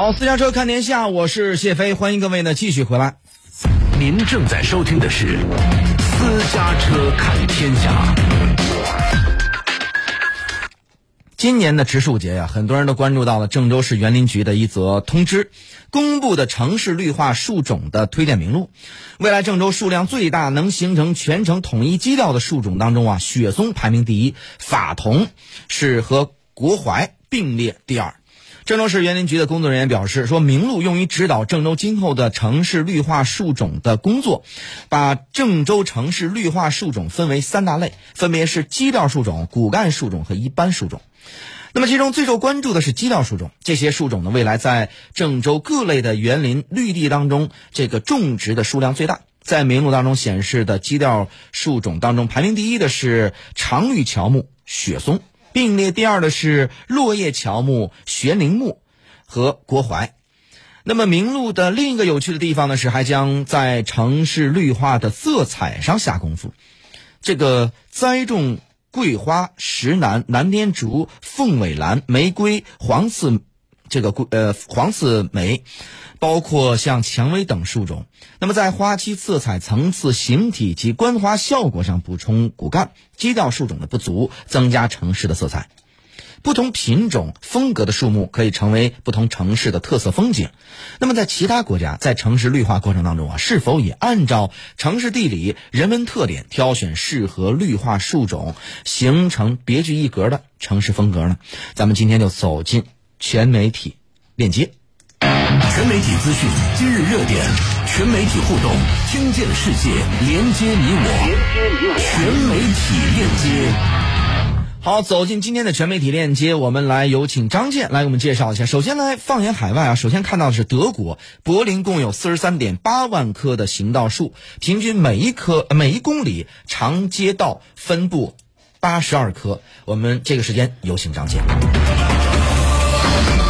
好，私家车看天下，我是谢飞，欢迎各位呢继续回来。您正在收听的是私家车看天下。今年的植树节呀，很多人都关注到了郑州市园林局的一则通知，公布的城市绿化树种的推荐名录。未来郑州数量最大、能形成全城统一基调的树种当中啊，雪松排名第一，法桐是和国槐并列第二。郑州市园林局的工作人员表示，说名录用于指导郑州今后的城市绿化树种的工作，把郑州城市绿化树种分为三大类，分别是基调树种、骨干树种和一般树种。那么，其中最受关注的是基调树种。这些树种呢，未来在郑州各类的园林绿地当中，这个种植的数量最大。在名录当中显示的基调树种当中，排名第一的是常绿乔木、雪松，并列第二的是落叶乔木、悬铃木和国槐。那么，名录的另一个有趣的地方呢，是还将在城市绿化的色彩上下功夫。这个栽种。桂花、石楠、南天竹、凤尾兰、玫瑰、黄刺，这个呃黄刺梅，包括像蔷薇等树种。那么在花期、色彩、层次、形体及观花效果上补充骨干基调树种的不足，增加城市的色彩。不同品种、风格的树木可以成为不同城市的特色风景。那么，在其他国家，在城市绿化过程当中啊，是否也按照城市地理、人文特点挑选适合绿化树种，形成别具一格的城市风格呢？咱们今天就走进全媒体链接，全媒体资讯，今日热点，全媒体互动，听见世界，连接你我，全媒体链接。好，走进今天的全媒体链接，我们来有请张健来给我们介绍一下。首先来放眼海外啊，首先看到的是德国柏林，共有四十三点八万棵的行道树，平均每一棵每一公里长街道分布八十二棵。我们这个时间有请张健。Thank you.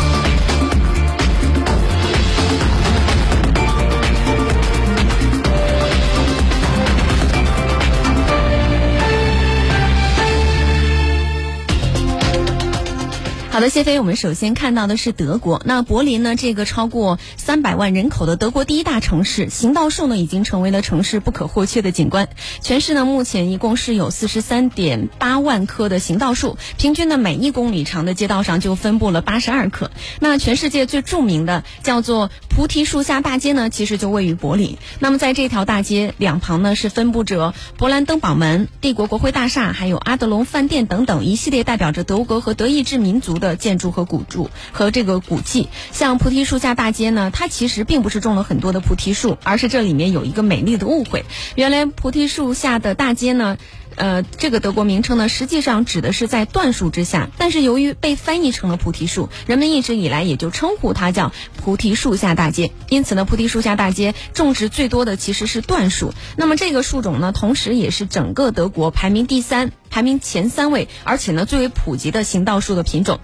好的，谢飞，我们首先看到的是德国。那柏林呢？这个超过三百万人口的德国第一大城市，行道树呢已经成为了城市不可或缺的景观。全市呢目前一共是有四十三点八万棵的行道树，平均呢每一公里长的街道上就分布了八十二棵。那全世界最著名的叫做菩提树下大街呢，其实就位于柏林。那么在这条大街两旁呢是分布着勃兰登堡门、帝国国会大厦，还有阿德隆饭店等等一系列代表着德国和德意志民族。的建筑和古筑和这个古迹，像菩提树下大街呢，它其实并不是种了很多的菩提树，而是这里面有一个美丽的误会。原来菩提树下的大街呢，呃，这个德国名称呢，实际上指的是在椴树之下，但是由于被翻译成了菩提树，人们一直以来也就称呼它叫菩提树下大街。因此呢，菩提树下大街种植最多的其实是椴树。那么这个树种呢，同时也是整个德国排名第三。排名前三位，而且呢最为普及的行道树的品种。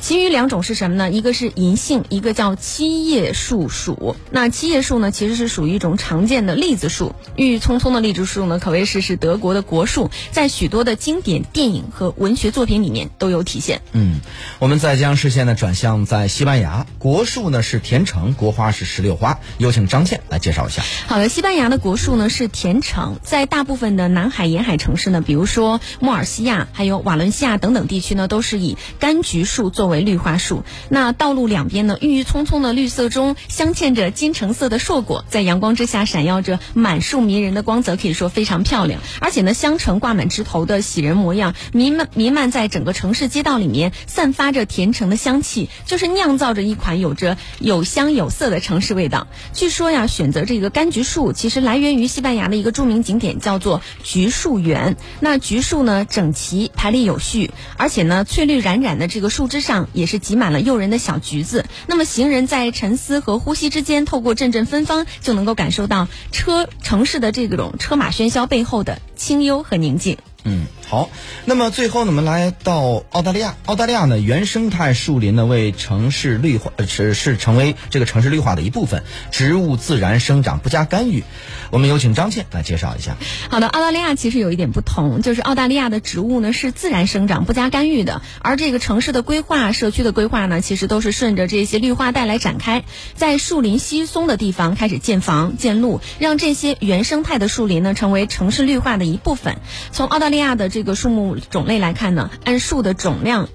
其余两种是什么呢？一个是银杏，一个叫七叶树属。那七叶树呢，其实是属于一种常见的栗子树。郁郁葱葱的栗子树呢，可谓是是德国的国树，在许多的经典电影和文学作品里面都有体现。嗯，我们再将视线呢转向在西班牙，国树呢是甜橙，国花是石榴花。有请张倩来介绍一下。好的，西班牙的国树呢是甜橙，在大部分的南海沿海城市呢，比如说莫尔西亚、还有瓦伦西亚等等地区呢，都是以柑橘树作为为绿化树，那道路两边呢，郁郁葱葱的绿色中镶嵌着金橙色的硕果，在阳光之下闪耀着满树迷人的光泽，可以说非常漂亮。而且呢，香橙挂满枝头的喜人模样，弥漫弥漫在整个城市街道里面，散发着甜橙的香气，就是酿造着一款有着有香有色的城市味道。据说呀，选择这个柑橘树，其实来源于西班牙的一个著名景点，叫做橘树园。那橘树呢，整齐排列有序，而且呢，翠绿冉冉的这个树枝上。也是挤满了诱人的小橘子。那么行人在沉思和呼吸之间，透过阵阵芬芳，就能够感受到车城市的这种车马喧嚣背后的清幽和宁静。嗯，好，那么最后呢，我们来到澳大利亚。澳大利亚呢，原生态树林呢，为城市绿化是是成为这个城市绿化的一部分，植物自然生长，不加干预。我们有请张倩来介绍一下。好的，澳大利亚其实有一点不同，就是澳大利亚的植物呢是自然生长，不加干预的，而这个城市的规划、社区的规划呢，其实都是顺着这些绿化带来展开，在树林稀松的地方开始建房、建路，让这些原生态的树林呢成为城市绿化的一部分。从澳大利亚的这这个树木种类来看呢，桉树的总量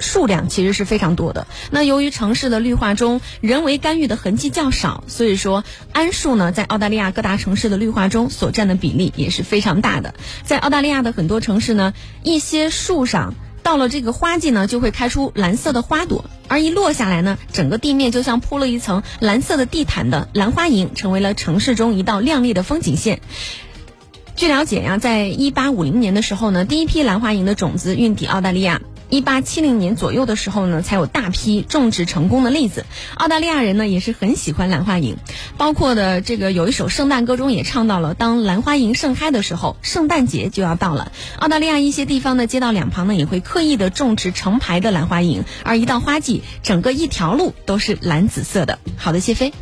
数量其实是非常多的。那由于城市的绿化中人为干预的痕迹较少，所以说桉树呢在澳大利亚各大城市的绿化中所占的比例也是非常大的。在澳大利亚的很多城市呢，一些树上到了这个花季呢，就会开出蓝色的花朵，而一落下来呢，整个地面就像铺了一层蓝色的地毯的兰花楹，成为了城市中一道亮丽的风景线。据了解呀，在一八五零年的时候呢，第一批兰花楹的种子运抵澳大利亚。一八七零年左右的时候呢，才有大批种植成功的例子。澳大利亚人呢也是很喜欢兰花楹，包括的这个有一首圣诞歌中也唱到了，当兰花楹盛开的时候，圣诞节就要到了。澳大利亚一些地方的街道两旁呢，也会刻意的种植成排的兰花楹，而一到花季，整个一条路都是蓝紫色的。好的，谢飞。